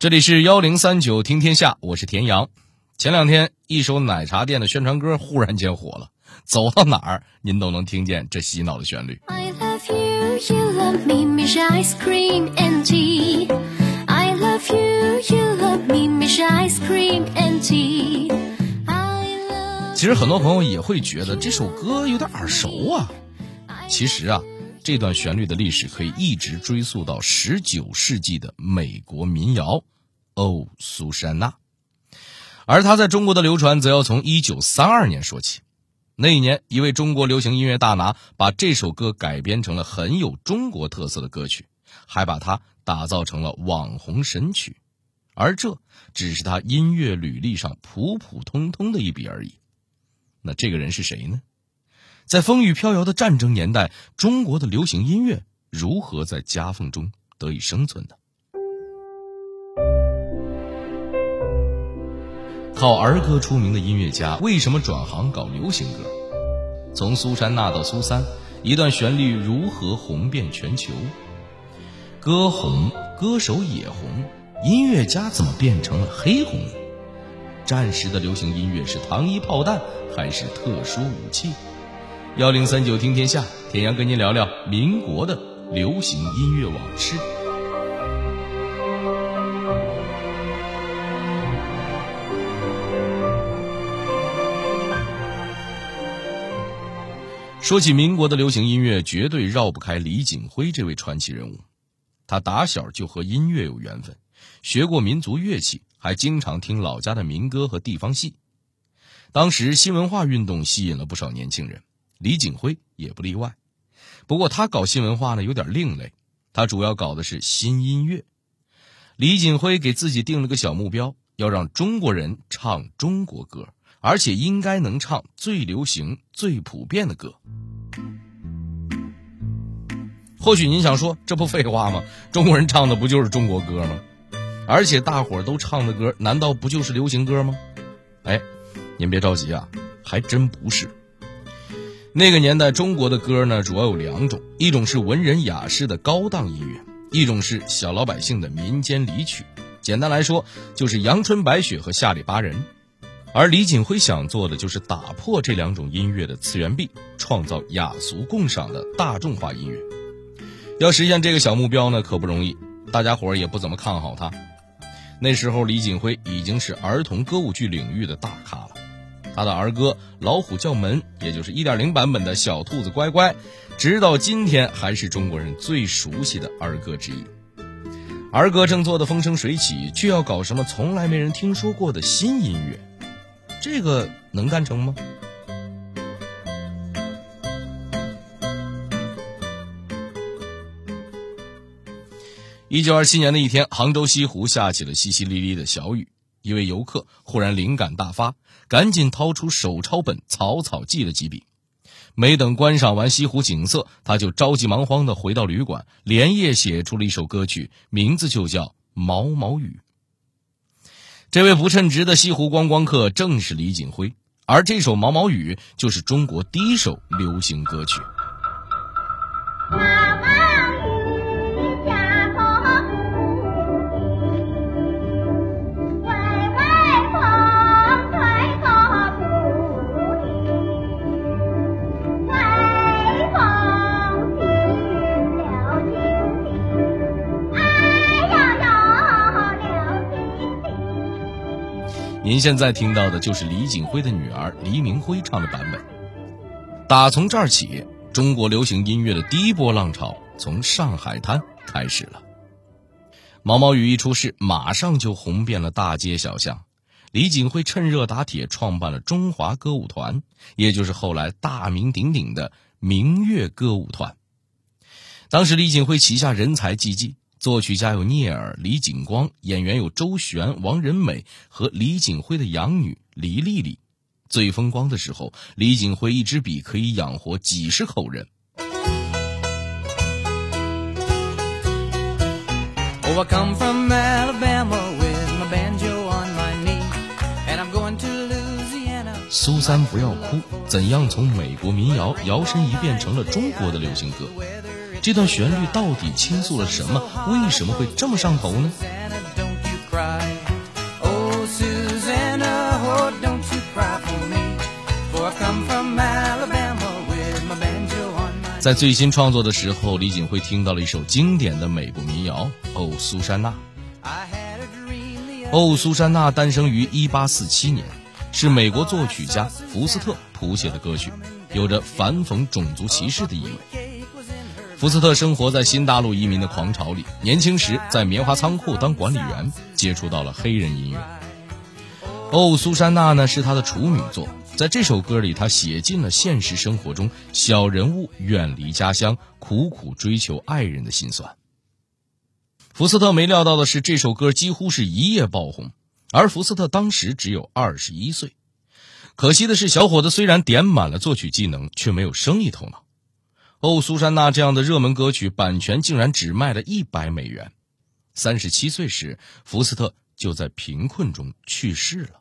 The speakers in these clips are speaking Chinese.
这里是幺零三九听天下，我是田阳。前两天，一首奶茶店的宣传歌忽然间火了，走到哪儿您都能听见这洗脑的旋律。I love you, you love me, Miss ice cream and tea. I love you, you love me, Miss ice cream and tea. I love 其实很多朋友也会觉得这首歌有点耳熟啊。其实啊，这段旋律的历史可以一直追溯到十九世纪的美国民谣《哦，苏珊娜》，而它在中国的流传则要从一九三二年说起。那一年，一位中国流行音乐大拿把这首歌改编成了很有中国特色的歌曲，还把它打造成了网红神曲。而这只是他音乐履历上普普通通的一笔而已。那这个人是谁呢？在风雨飘摇的战争年代，中国的流行音乐如何在夹缝中得以生存呢？靠儿歌出名的音乐家，为什么转行搞流行歌？从苏珊娜到苏三，一段旋律如何红遍全球？歌红，歌手也红，音乐家怎么变成了黑红呢？战时的流行音乐是糖衣炮弹还是特殊武器？幺零三九听天下，田阳跟您聊聊民国的流行音乐往事。说起民国的流行音乐，绝对绕不开李锦辉这位传奇人物。他打小就和音乐有缘分，学过民族乐器，还经常听老家的民歌和地方戏。当时新文化运动吸引了不少年轻人，李锦辉也不例外。不过他搞新文化呢有点另类，他主要搞的是新音乐。李锦辉给自己定了个小目标，要让中国人唱中国歌，而且应该能唱最流行、最普遍的歌。或许您想说，这不废话吗？中国人唱的不就是中国歌吗？而且大伙儿都唱的歌，难道不就是流行歌吗？哎，您别着急啊，还真不是。那个年代，中国的歌呢，主要有两种，一种是文人雅士的高档音乐，一种是小老百姓的民间离曲。简单来说，就是阳春白雪和下里巴人。而李锦辉想做的就是打破这两种音乐的次元壁，创造雅俗共赏的大众化音乐。要实现这个小目标呢，可不容易，大家伙儿也不怎么看好他。那时候，李锦辉已经是儿童歌舞剧领域的大咖了。他的儿歌《老虎叫门》，也就是1.0版本的小兔子乖乖，直到今天还是中国人最熟悉的儿歌之一。儿歌正做得风生水起，却要搞什么从来没人听说过的新音乐，这个能干成吗？一九二七年的一天，杭州西湖下起了淅淅沥沥的小雨。一位游客忽然灵感大发，赶紧掏出手抄本，草草记了几笔。没等观赏完西湖景色，他就着急忙慌地回到旅馆，连夜写出了一首歌曲，名字就叫《毛毛雨》。这位不称职的西湖观光客正是李锦辉，而这首《毛毛雨》就是中国第一首流行歌曲。您现在听到的就是李锦辉的女儿黎明辉唱的版本。打从这儿起，中国流行音乐的第一波浪潮从上海滩开始了。毛毛雨一出世，马上就红遍了大街小巷。李锦辉趁热打铁，创办了中华歌舞团，也就是后来大名鼎鼎的明月歌舞团。当时李锦辉旗下人才济济，作曲家有聂耳、李景光，演员有周璇、王仁美和李锦辉的养女黎丽丽。最风光的时候，李锦辉一支笔可以养活几十口人。Oh, I come from Alabama with my banjo on my knee, and I'm going to Louisiana. 苏三不要哭，怎样从美国民谣摇身一变成了中国的流行歌？这段旋律到底倾诉了什么？为什么会这么上头呢？在最新创作的时候，李锦辉听到了一首经典的美国民谣《哦，苏珊娜》。哦，苏珊娜诞生于1847年，是美国作曲家福斯特谱写的歌曲，有着反讽种族歧视的意味。福斯特生活在新大陆移民的狂潮里，年轻时在棉花仓库当管理员，接触到了黑人音乐。哦，苏珊娜呢是他的处女作，在这首歌里，他写尽了现实生活中小人物远离家乡、苦苦追求爱人的心酸。福斯特没料到的是，这首歌几乎是一夜爆红，而福斯特当时只有二十一岁。可惜的是，小伙子虽然点满了作曲技能，却没有生意头脑。哦，苏珊娜这样的热门歌曲版权竟然只卖了一百美元。三十七岁时，福斯特就在贫困中去世了。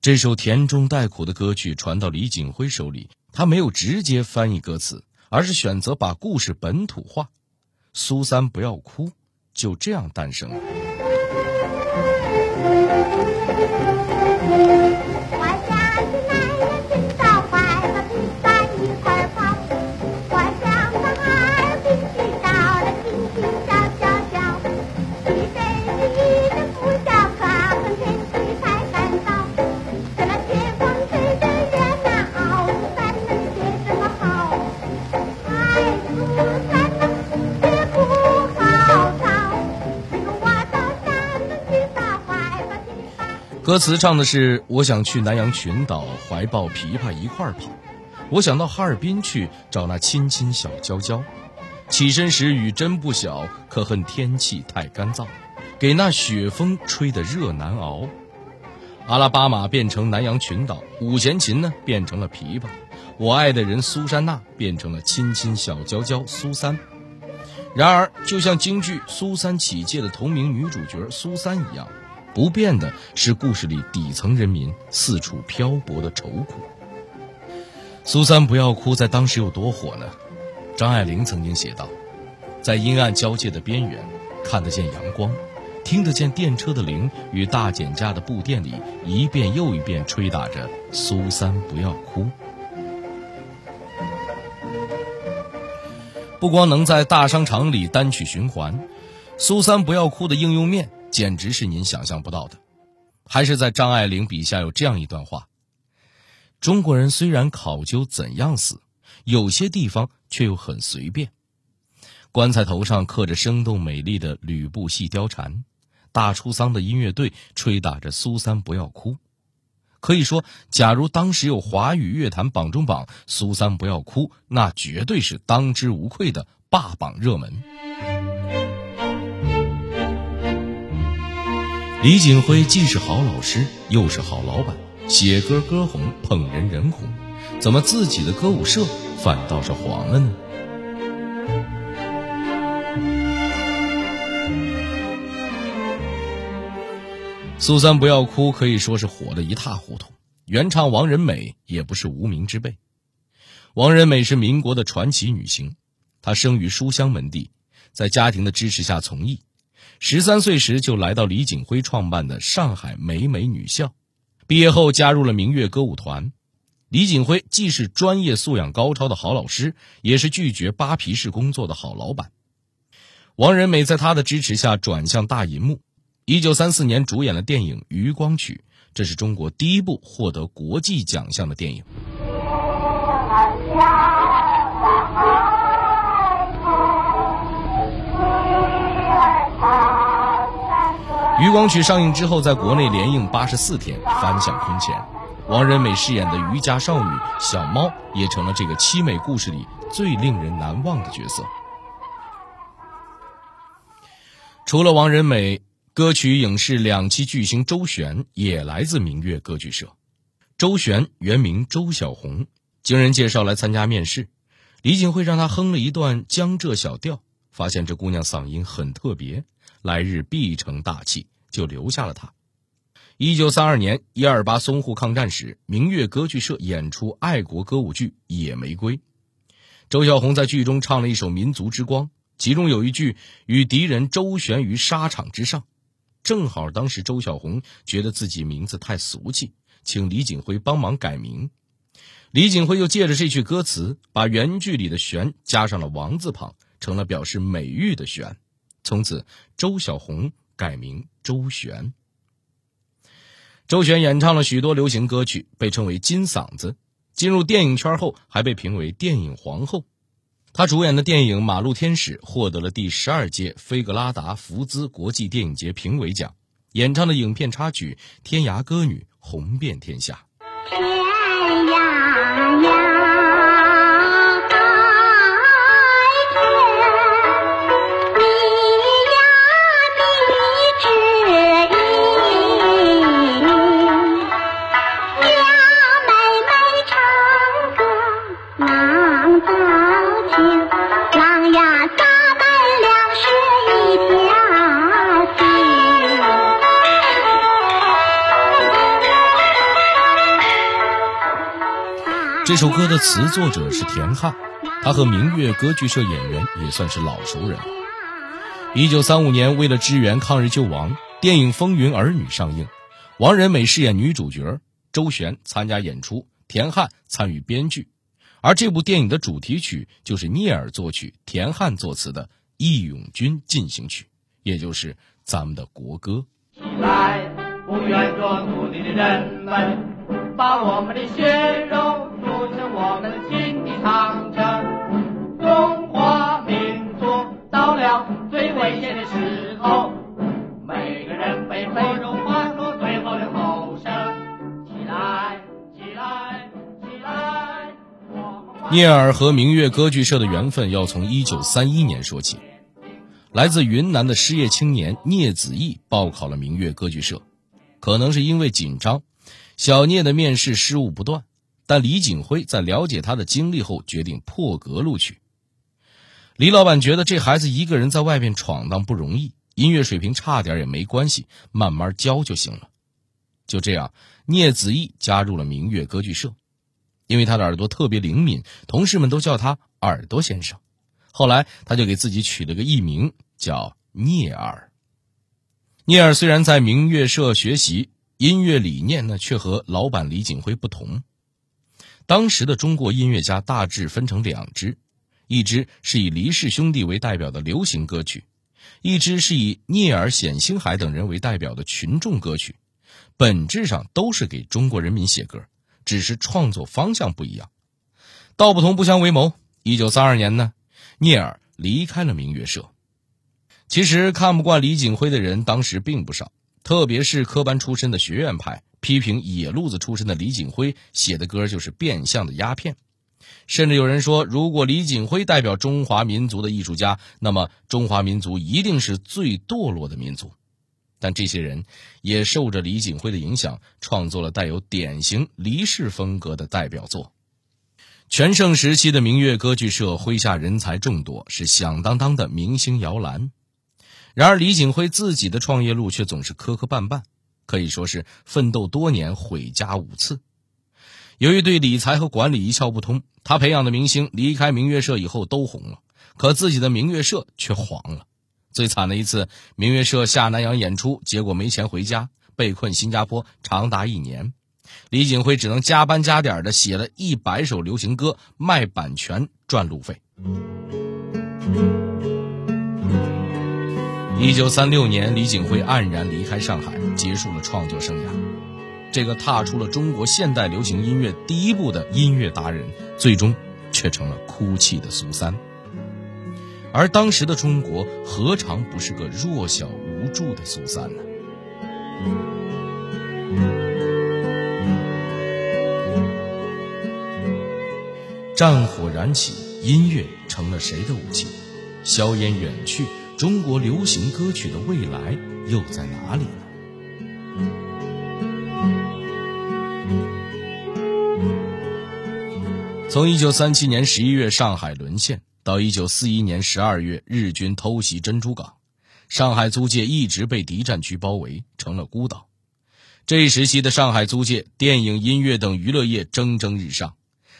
这首甜中带苦的歌曲传到李锦辉手里，他没有直接翻译歌词，而是选择把故事本土化。苏三不要哭，就这样诞生了。歌词唱的是：“我想去南洋群岛，怀抱琵琶一块儿跑。我想到哈尔滨去找那亲亲小娇娇。起身时雨真不小，可恨天气太干燥，给那雪风吹得热难熬。阿拉巴马变成南洋群岛，五弦琴呢变成了琵琶，我爱的人苏珊娜变成了亲亲小娇娇苏三。然而，就像京剧《苏三起解》的同名女主角苏三一样。”不变的是故事里底层人民四处漂泊的愁苦。苏三不要哭，在当时有多火呢？张爱玲曾经写道：“在阴暗交界的边缘，看得见阳光，听得见电车的铃与大减价的布店里一遍又一遍吹打着‘苏三不要哭’。”不光能在大商场里单曲循环，“苏三不要哭”的应用面。简直是您想象不到的，还是在张爱玲笔下有这样一段话：中国人虽然考究怎样死，有些地方却又很随便。棺材头上刻着生动美丽的吕布戏貂蝉，大出丧的音乐队吹打着《苏三不要哭》。可以说，假如当时有华语乐坛榜中榜，《苏三不要哭》那绝对是当之无愧的霸榜热门。李锦辉既是好老师，又是好老板，写歌歌红，捧人人红，怎么自己的歌舞社反倒是黄了呢？苏三不要哭，可以说是火得一塌糊涂。原唱王仁美也不是无名之辈。王仁美是民国的传奇女星，她生于书香门第，在家庭的支持下从艺。十三岁时就来到李锦辉创办的上海美美女校，毕业后加入了明月歌舞团。李锦辉既是专业素养高超的好老师，也是拒绝扒皮式工作的好老板。王仁美在他的支持下转向大银幕，一九三四年主演了电影《渔光曲》，这是中国第一部获得国际奖项的电影。《渔光曲》上映之后，在国内连映八十四天，反响空前。王仁美饰演的渔家少女小猫，也成了这个凄美故事里最令人难忘的角色。除了王仁美，歌曲影视两栖巨星周璇也来自明月歌剧社。周璇原名周小红，经人介绍来参加面试，李锦辉让她哼了一段江浙小调，发现这姑娘嗓音很特别，来日必成大器，就留下了他。一九三二年一二八淞沪抗战时，明月歌剧社演出爱国歌舞剧《野玫瑰》，周小红在剧中唱了一首《民族之光》，其中有一句“与敌人周旋于沙场之上”，正好当时周小红觉得自己名字太俗气，请李锦辉帮忙改名。李景辉又借着这句歌词，把原剧里的“旋”加上了王字旁，成了表示美誉的“旋”。从此，周小红改名周璇。周璇演唱了许多流行歌曲，被称为“金嗓子”。进入电影圈后，还被评为电影皇后。她主演的电影《马路天使》获得了第十二届菲格拉达福兹国际电影节评委奖，演唱的影片插曲《天涯歌女》红遍天下。这首歌的词作者是田汉，他和明月歌剧社演员也算是老熟人。一九三五年，为了支援抗日救亡，电影《风云儿女》上映，王仁美饰演女主角，周璇参加演出，田汉参与编剧。而这部电影的主题曲就是聂耳作曲、田汉作词的《义勇军进行曲》，也就是咱们的国歌。起来，不愿做奴隶的人们，把我们的血肉我们心的长城。中华民族到了最危险的时候，每个人被火中化作最后的后生。起来，起来，起来！我们聂耳和明月歌剧社的缘分要从一九三一年说起。来自云南的失业青年聂子义报考了明月歌剧社，可能是因为紧张，小聂的面试失误不断。但李景辉在了解他的经历后，决定破格录取。李老板觉得这孩子一个人在外面闯荡不容易，音乐水平差点也没关系，慢慢教就行了。就这样，聂子义加入了明月歌剧社。因为他的耳朵特别灵敏，同事们都叫他“耳朵先生”。后来，他就给自己取了个艺名，叫聂耳。聂耳虽然在明月社学习音乐理念呢，却和老板李景辉不同。当时的中国音乐家大致分成两支，一支是以黎氏兄弟为代表的流行歌曲，一支是以聂耳、冼星海等人为代表的群众歌曲。本质上都是给中国人民写歌，只是创作方向不一样。道不同不相为谋。一九三二年呢，聂耳离开了明月社。其实看不惯李景辉的人当时并不少，特别是科班出身的学院派，批评野路子出身的李景辉写的歌就是变相的鸦片。甚至有人说，如果李景辉代表中华民族的艺术家，那么中华民族一定是最堕落的民族。但这些人也受着李景辉的影响，创作了带有典型离世风格的代表作。全盛时期的明月歌剧社麾下人才众多，是响当当的明星摇篮。然而，李景辉自己的创业路却总是磕磕绊绊，可以说是奋斗多年，毁家五次。由于对理财和管理一窍不通，他培养的明星离开明月社以后都红了，可自己的明月社却黄了。最惨的一次，明月社下南洋演出，结果没钱回家，被困新加坡长达一年。李锦辉只能加班加点的写了一百首流行歌，卖版权赚路费。一九三六年，李景辉黯然离开上海，结束了创作生涯。这个踏出了中国现代流行音乐第一步的音乐达人，最终却成了哭泣的苏三。而当时的中国，何尝不是个弱小无助的苏三呢？战火燃起，音乐成了谁的武器？硝烟远去，中国流行歌曲的未来又在哪里呢？从一九三七年十一月上海沦陷到一九四一年十二月日军偷袭珍珠港，上海租界一直被敌占区包围，成了孤岛。这一时期的上海租界，电影、音乐等娱乐业蒸蒸日上。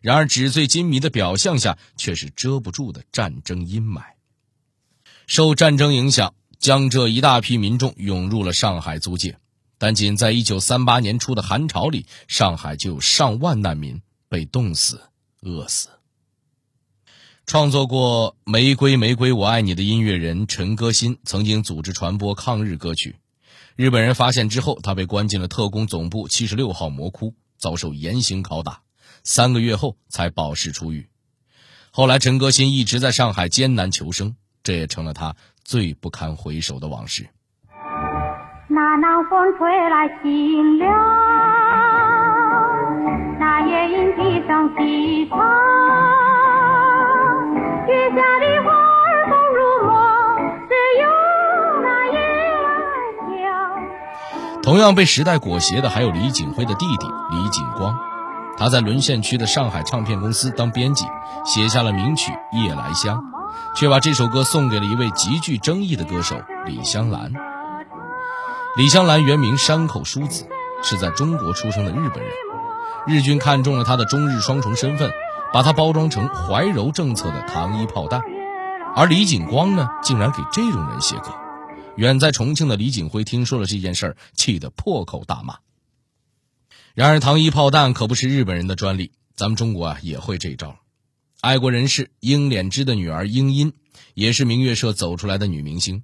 然而，纸醉金迷的表象下，却是遮不住的战争阴霾。受战争影响，江浙一大批民众涌入了上海租界，但仅在一九三八年初的寒潮里，上海就有上万难民被冻死、饿死。创作过《玫瑰玫瑰我爱你》的音乐人陈歌辛曾经组织传播抗日歌曲，日本人发现之后，他被关进了特工总部七十六号魔窟，遭受严刑拷打，三个月后才保释出狱。后来，陈歌辛一直在上海艰难求生，这也成了他最不堪回首的往事。那南风吹来清凉，那夜莺啼声细唱，月下的花儿红如梦，只有那夜来香。同样被时代裹挟的还有李景辉的弟弟李景光，他在沦陷区的上海唱片公司当编辑，写下了名曲《夜来香》，却把这首歌送给了一位极具争议的歌手李香兰。李香兰原名山口淑子，是在中国出生的日本人。日军看中了她的中日双重身份，把她包装成怀柔政策的糖衣炮弹。而李景光呢，竟然给这种人写歌。远在重庆的李景辉听说了这件事儿，气得破口大骂。然而，糖衣炮弹可不是日本人的专利，咱们中国啊也会这一招。爱国人士英敛之的女儿英音，也是明月社走出来的女明星。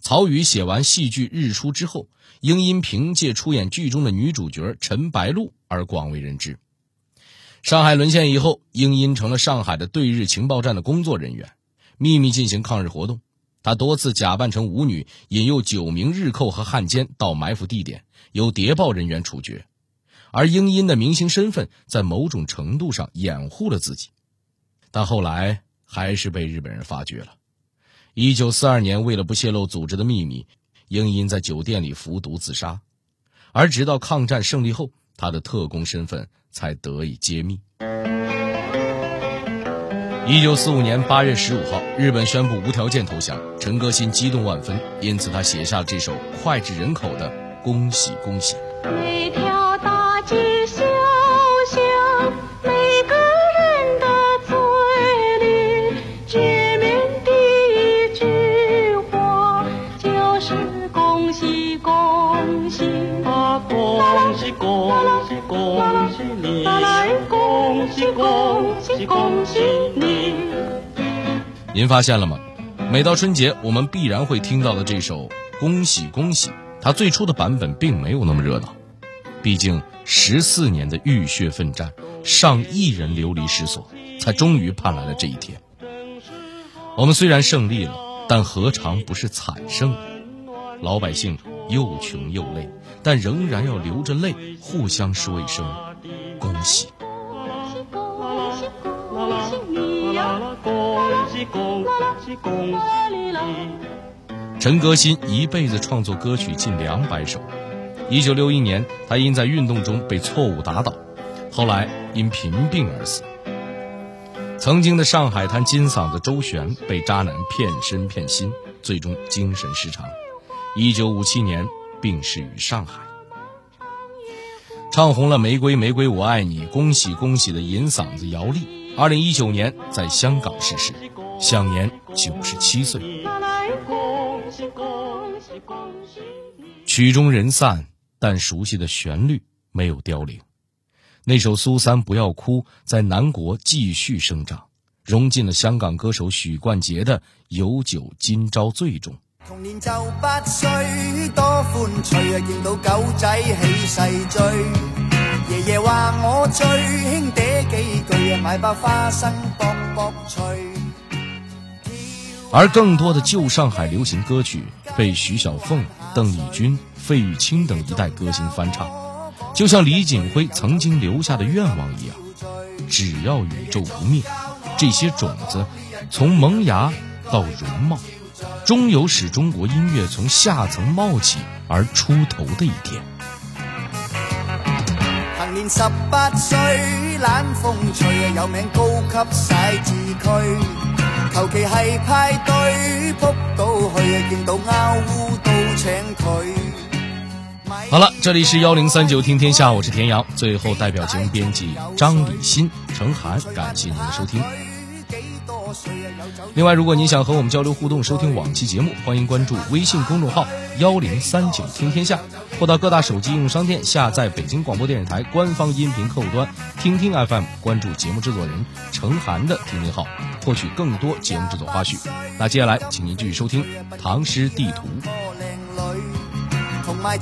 曹禺写完戏剧《日出》之后，英音凭借出演剧中的女主角陈白露而广为人知。上海沦陷以后，英音成了上海的对日情报站的工作人员，秘密进行抗日活动。她多次假扮成舞女，引诱九名日寇和汉奸到埋伏地点，由谍报人员处决。而英音的明星身份在某种程度上掩护了自己，但后来还是被日本人发觉了。一九四二年，为了不泄露组织的秘密，英音在酒店里服毒自杀。而直到抗战胜利后，他的特工身份才得以揭秘。一九四五年八月十五号，日本宣布无条件投降，陈歌辛激动万分，因此他写下了这首脍炙人口的《恭喜恭喜》。恭喜你。您发现了吗？每到春节，我们必然会听到的这首《恭喜恭喜》，它最初的版本并没有那么热闹。毕竟十四年的浴血奋战，上亿人流离失所，才终于盼来了这一天。我们虽然胜利了，但何尝不是惨胜？老百姓又穷又累，但仍然要流着泪互相说一声恭喜。陈歌辛一辈子创作歌曲近两百首。一九六一年，他因在运动中被错误打倒，后来因贫病而死。曾经的上海滩金嗓子周璇被渣男骗身骗心，最终精神失常。一九五七年病逝于上海。唱红了《玫瑰玫瑰我爱你》，恭喜恭喜的银嗓子姚丽，二零一九年在香港逝世，享年九十七岁。曲终人散，但熟悉的旋律没有凋零。那首《苏三不要哭》在南國繼續生長，融進了香港歌手許冠傑的《有酒今朝醉》中。童年就八歲，多歡趣啊！見到狗仔起勢追，爺爺話我最興嗲幾句啊，買包花生卜卜脆。而更多的旧上海流行歌曲被徐小凤、邓丽君、费玉清等一代歌星翻唱，就像李锦辉曾经留下的愿望一样：只要宇宙不灭，这些种子从萌芽到容貌，终有使中国音乐从下层冒起而出头的一天。年十八歲，懶風趣啊，有名高級寫字区。求其系派对扑到去啊，见到嗷呜都请佢。好了，这里是幺零三九听天下，我是田阳。最后，代表节目編輯張禮欣、程涵，感谢您的收听。另外，如果您想和我们交流互动、收听往期节目，欢迎关注微信公众号幺零三九听天下，或到各大手机应用商店下载北京广播电视台官方音频客户端听听 FM，关注节目制作人程涵的听听号，获取更多节目制作花絮。那接下来，请您继续收听《唐诗地图》。同埋。